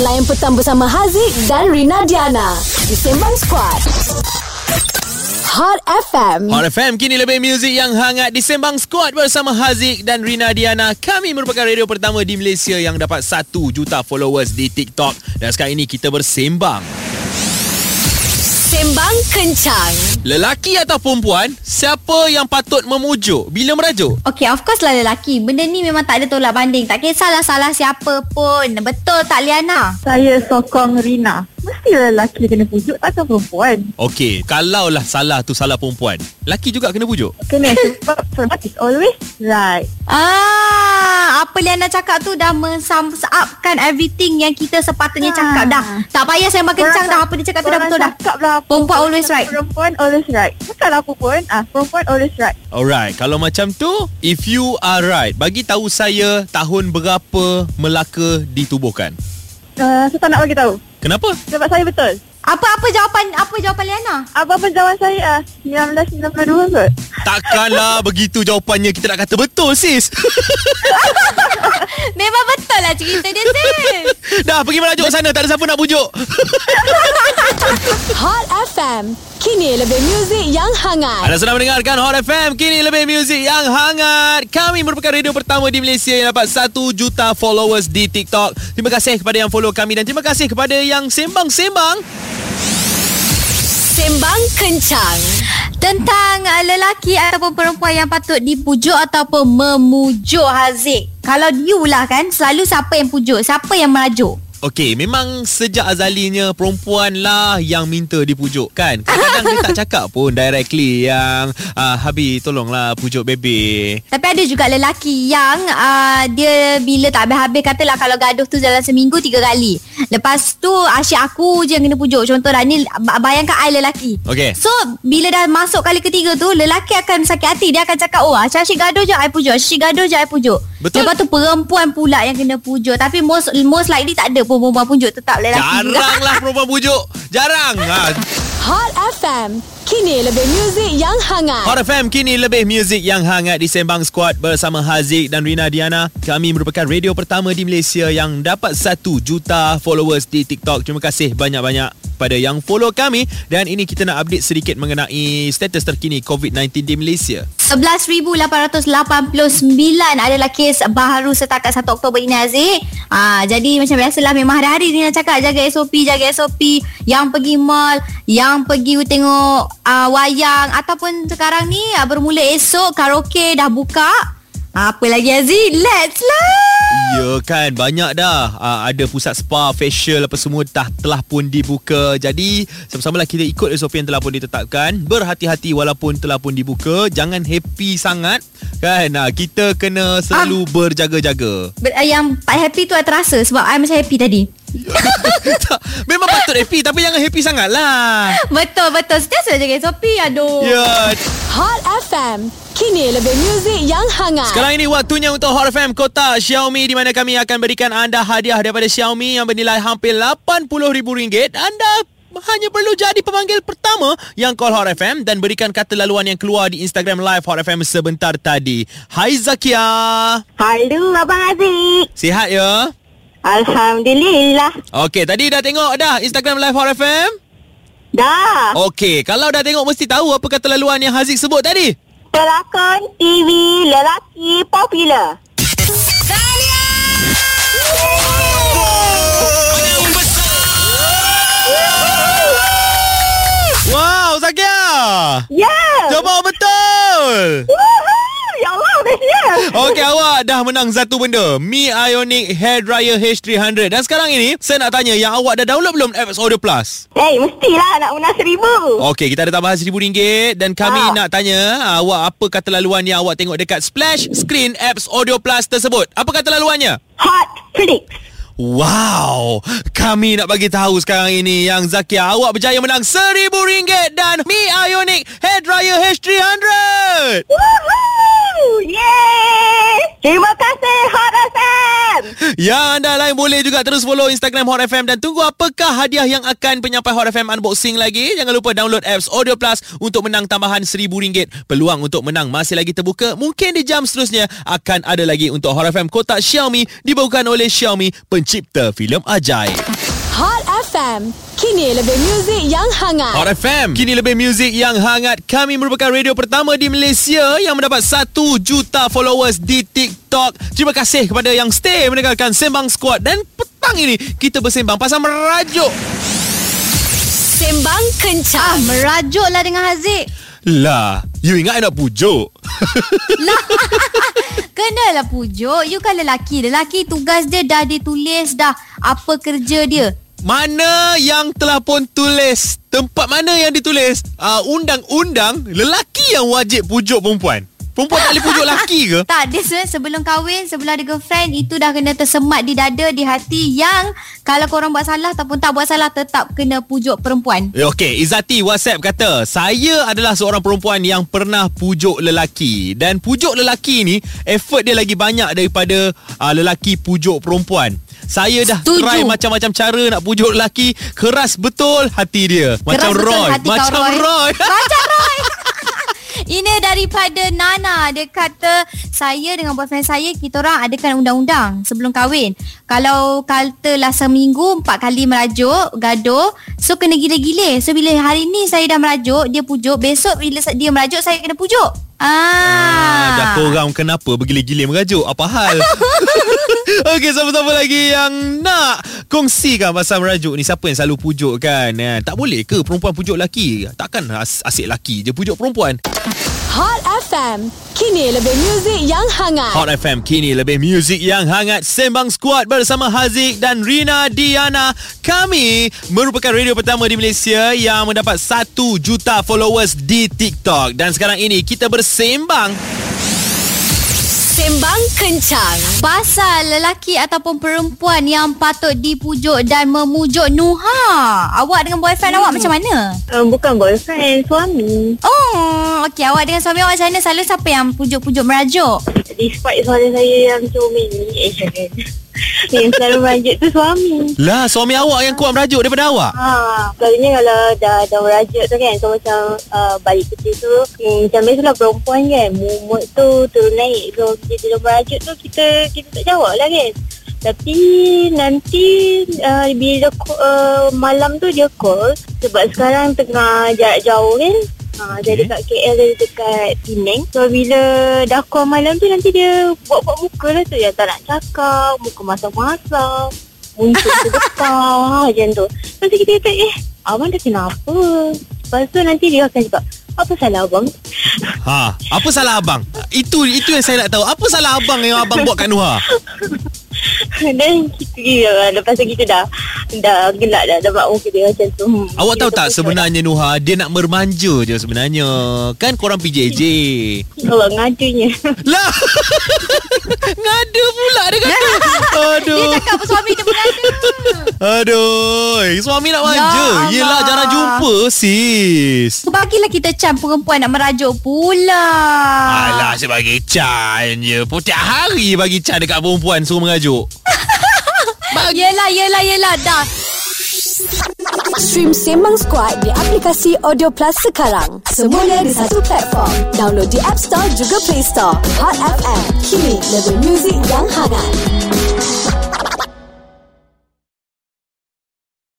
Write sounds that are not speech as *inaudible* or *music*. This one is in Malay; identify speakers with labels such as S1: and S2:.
S1: Layan petang bersama Haziq dan Rina Diana di Sembang Squad. Hot FM.
S2: Hot FM kini lebih muzik yang hangat di Sembang Squad bersama Haziq dan Rina Diana. Kami merupakan radio pertama di Malaysia yang dapat 1 juta followers di TikTok. Dan sekarang ini kita bersembang.
S1: Sembang Kencang.
S2: Lelaki atau perempuan, siapa yang patut memujuk bila merajuk?
S3: Okay, of course lah lelaki. Benda ni memang tak ada tolak banding. Tak kisahlah salah siapa pun. Betul tak Liana?
S4: Saya sokong Rina. Mestilah lelaki kena pujuk takkan perempuan.
S2: Okey, kalaulah salah tu salah perempuan, lelaki juga kena pujuk?
S4: Kena sebab *laughs* sebab is always right.
S3: Ah, apa Liana cakap tu dah mensum upkan everything yang kita sepatutnya
S4: Ah.
S3: cakap dah. Tak payah sembang kencang dah. Apa dia cakap tu dah betul dah.
S4: cakap lah,
S3: Perempuan always right.
S4: Perempuan always right. Bukan apa pun. Ah, perempuan always right.
S2: Alright, kalau macam tu, if you are right, bagi tahu saya tahun berapa Melaka ditubuhkan.
S4: Uh, saya tak nak bagi tahu.
S2: Kenapa?
S4: Sebab saya betul.
S3: Apa-apa jawapan apa jawapan Liana?
S4: Apa-apa jawapan saya ah, 1992 kot.
S2: Takkanlah begitu jawapannya kita nak kata betul sis. *laughs*
S3: Memang betul lah cerita dia sis. *laughs*
S2: Dah pergi merajuk sana, tak ada siapa nak pujuk. *laughs* *laughs*
S1: Hot FM. Kini lebih muzik yang hangat.
S2: Anda sedang mendengarkan Hot FM Kini lebih muzik yang hangat Kami merupakan radio pertama di Malaysia Yang dapat 1 juta followers di TikTok Terima kasih kepada yang follow kami Dan terima kasih kepada yang sembang-sembang
S1: Sembang Kencang.
S3: Tentang uh, lelaki ataupun perempuan yang patut dipujuk ataupun memujuk Haziq. Kalau you lah kan, selalu siapa yang pujuk? Siapa yang merajuk?
S2: Okey, memang sejak azalinya perempuan lah yang minta dipujuk kan. Kadang-kadang dia tak cakap pun directly yang uh, Habi tolonglah pujuk bebe.
S3: Tapi ada juga lelaki yang uh, dia bila tak habis-habis katalah kalau gaduh tu dalam seminggu tiga kali. Lepas tu asyik aku je yang kena pujuk. Contoh lah ni ba- bayangkan I lelaki.
S2: Okey.
S3: So bila dah masuk kali ketiga tu lelaki akan sakit hati. Dia akan cakap oh asyik gaduh je I pujuk. Asyik gaduh je I pujuk.
S2: Betul.
S3: Lepas tu perempuan pula yang kena pujuk. Tapi most most likely tak ada pun perempuan pujuk. Tetap lelaki juga.
S2: Jarang lah perempuan pujuk. Jarang. Ha.
S1: Hot FM. Kini lebih muzik yang hangat.
S2: Hot FM kini lebih muzik yang hangat di Sembang Squad bersama Haziq dan Rina Diana. Kami merupakan radio pertama di Malaysia yang dapat 1 juta followers di TikTok. Terima kasih banyak-banyak pada yang follow kami dan ini kita nak update sedikit mengenai status terkini COVID-19 di Malaysia.
S3: 11,889 adalah kes baru setakat 1 Oktober ini Aziz. Ah, jadi macam biasalah memang hari-hari Rina cakap jaga SOP, jaga SOP. Yang pergi mall, yang pergi tengok ah, wayang ataupun sekarang ni ah, bermula esok karaoke dah buka. Ah, apa lagi Aziz? Let's lah.
S2: Ya kan banyak dah uh, ada pusat spa, facial apa semua dah telah pun dibuka. Jadi sama-samalah kita ikut SOP yang telah pun ditetapkan. Berhati-hati walaupun telah pun dibuka, jangan happy sangat kan. Uh, kita kena selalu berjaga-jaga.
S3: Ber- ah, yang happy tu I terasa sebab I macam happy tadi. *laughs*
S2: Memang patut happy tapi jangan happy sangat lah.
S3: Betul betul. Setiap jaga SOP aduh.
S2: Ya.
S1: Hot FM. Kini lebih muzik yang hangat.
S2: Sekarang ini waktunya untuk Hot FM Kota Xiaomi di mana kami akan berikan anda hadiah daripada Xiaomi yang bernilai hampir RM80,000. Anda hanya perlu jadi pemanggil pertama yang call Hot FM dan berikan kata laluan yang keluar di Instagram Live Hot FM sebentar tadi. Hai Zakia.
S4: Halo Abang Aziz.
S2: Sihat ya?
S4: Alhamdulillah.
S2: Okey, tadi dah tengok dah Instagram Live Hot FM?
S4: Dah.
S2: Okey, kalau dah tengok mesti tahu apa kata laluan yang Haziq sebut tadi.
S4: Pelakon TV lelaki popular.
S2: Wow, Zakia.
S4: Ya.
S2: Jawab betul.
S4: Woohoo.
S2: Okey awak dah menang satu benda Mi Ionic Hair Dryer H300 Dan sekarang ini Saya nak tanya Yang awak dah download belum Apps Audio Plus?
S4: Eh, hey, mestilah nak menang seribu.
S2: Okey kita ada tambahan RM1,000 Dan kami
S4: Ah.
S2: nak tanya Awak apa kata laluan yang awak tengok dekat Splash Screen Apps Audio Plus tersebut Apa kata laluannya?
S4: Hot Flix.
S2: Wow Kami nak bagi tahu sekarang ini Yang Zakia awak berjaya menang RM1,000 Dan Mi Ionic Hair Dryer H300
S4: Woohoo. Yeay. Terima kasih Hot FM.
S2: Yang anda lain boleh juga terus follow Instagram Hot FM dan tunggu apakah hadiah yang akan penyampai Hot FM unboxing lagi. Jangan lupa download apps Audio Plus untuk menang tambahan RM1,000. Peluang untuk menang masih lagi terbuka. Mungkin di jam seterusnya akan ada lagi untuk Hot FM kotak Xiaomi dibawakan oleh Xiaomi, pencipta filem ajaib.
S1: Hot FM. Kini lebih muzik yang hangat.
S2: Hot FM Kini lebih muzik yang hangat Kami merupakan radio pertama di Malaysia Yang mendapat 1 juta followers di TikTok Terima kasih kepada yang stay mendengarkan Sembang Squad Dan petang ini kita bersembang pasal merajuk
S1: Sembang
S3: Ah,
S1: kencang.
S3: merajuk lah dengan Haziq.
S2: Lah, you ingat I nak pujuk? *laughs* *laughs*
S3: Kenalah pujuk. You kan lelaki. Lelaki tugas dia dah ditulis dah. Apa kerja dia.
S2: Mana yang telah pun tulis? Tempat mana yang ditulis? Uh, undang-undang lelaki yang wajib pujuk perempuan. Perempuan tak boleh pujuk lelaki ke? *laughs*
S3: Tak, dia se- sebelum kahwin, sebelum ada girlfriend, itu dah kena tersemat di dada, di hati yang kalau korang buat salah ataupun tak buat salah, tetap kena pujuk perempuan.
S2: Eh, Okey, Izati WhatsApp kata, saya adalah seorang perempuan yang pernah pujuk lelaki. Dan pujuk lelaki ni, effort dia lagi banyak daripada uh, lelaki pujuk perempuan. Saya dah
S3: Setuju.
S2: try macam-macam cara nak pujuk lelaki. Keras betul hati dia. Macam
S3: Keras
S2: Roy. Macam
S3: Roy.
S2: Roy. *laughs*
S3: Macam Roy. *laughs* Ini daripada Nana. Dia kata, saya dengan boyfriend saya, kita orang adakan undang-undang sebelum kahwin. Kalau katalah seminggu, empat kali merajuk, gaduh. So, kena gila-gila. So, bila hari ni saya dah merajuk, dia pujuk. Besok bila dia merajuk, saya kena pujuk. Ah.
S2: Dah korang kenapa bergila-gila merajuk? Apa hal? *laughs* Okey, siapa-siapa lagi yang nak kongsikan pasal merajuk ni? Siapa yang selalu pujuk kan? Eh, tak boleh ke perempuan pujuk lelaki? Takkan as- asyik lelaki je pujuk perempuan?
S1: Hot FM. Kini lebih muzik yang hangat.
S2: Hot FM kini lebih muzik yang hangat Sembang Squad bersama Haziq dan Rina Diana Kami merupakan radio pertama di Malaysia Yang mendapat 1 juta followers di TikTok Dan sekarang ini kita bersembang
S1: Sembang kencang.
S3: Pasal lelaki ataupun perempuan yang patut dipujuk dan memujuk Nuha. Awak dengan boyfriend awak macam mana?
S4: Um, bukan boyfriend, suami.
S3: Oh, okey. Awak dengan suami awak macam mana? Selalu siapa yang pujuk-pujuk merajuk?
S4: Despite suara saya yang comel ni, eh jangan. Yang selalu merajuk tu suami.
S2: Lah suami awak yang kuat merajuk daripada awak
S4: Ha, selalunya kalau dah dah merajuk tu kan, so macam uh, balik kecil tu, hmm, macam biasalah perempuan kan, mumut tu turun naik. So kita dah merajuk tu, kita kita tak jawab lah kan. Tapi nanti uh, bila uh, malam tu dia call sebab sekarang tengah jarak jauh kan. Ha, okay. Dia dekat KL dia dekat Penang So bila dah call malam tu Nanti dia buat-buat muka lah tu Yang tak nak cakap Muka masak-masak Muncul ke depan *laughs* ha, Macam tu Lepas tu kita kata Eh abang dah kenapa Lepas tu nanti dia akan cakap Apa salah abang *laughs*
S2: Ha, apa salah abang? Itu itu yang saya nak tahu. Apa salah abang yang abang buat kat Nuha? *laughs*
S4: Dan kita ya, Lepas tu kita dah Dah gelak dah Dah buat muka dia macam tu Hmm,
S2: Awak tahu tak sebenarnya Nuha dia nak bermanja je sebenarnya. Kan korang PJJ.
S4: dah. Awak ngadunya *laughs*
S2: Lah. *laughs* Ngada pula dia kata. *laughs* Aduh.
S3: Dia cakap suami dia mengada.
S2: Aduh, suami nak manja.
S3: Allah.
S2: Yelah jarang jumpa sis.
S3: Bagilah kita can perempuan nak merajuk pula.
S2: Alah, saya bagi Chan je. Setiap hari bagi Chan dekat perempuan suruh mengajuk.
S3: Yelah, yelah, yelah. Dah.
S1: Stream Sembang Squad di aplikasi Audio Plus sekarang. Semuanya di satu platform. Download di App Store juga Play Store. Hot FM. Kini lebih muzik yang hangat.